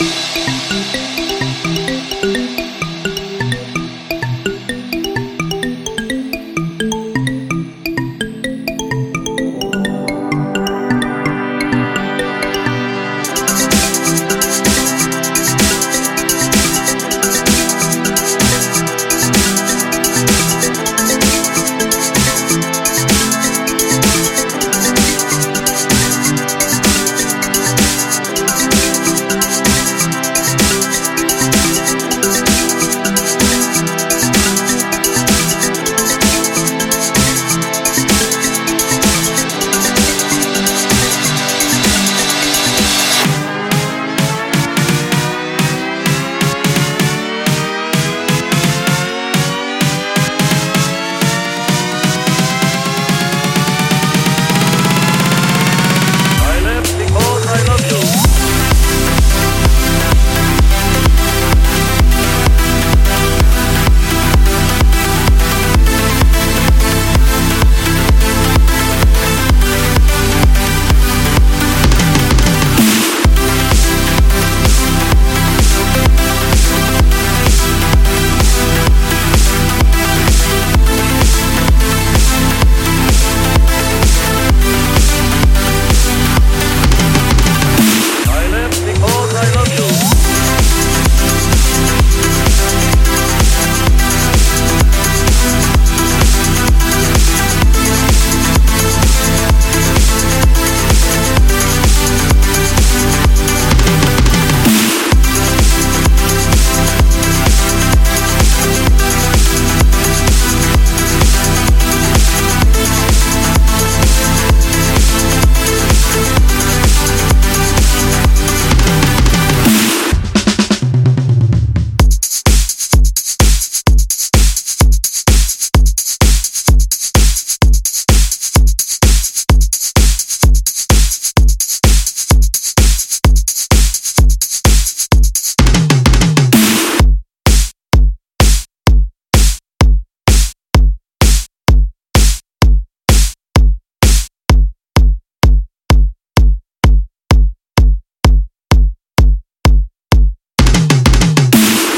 Música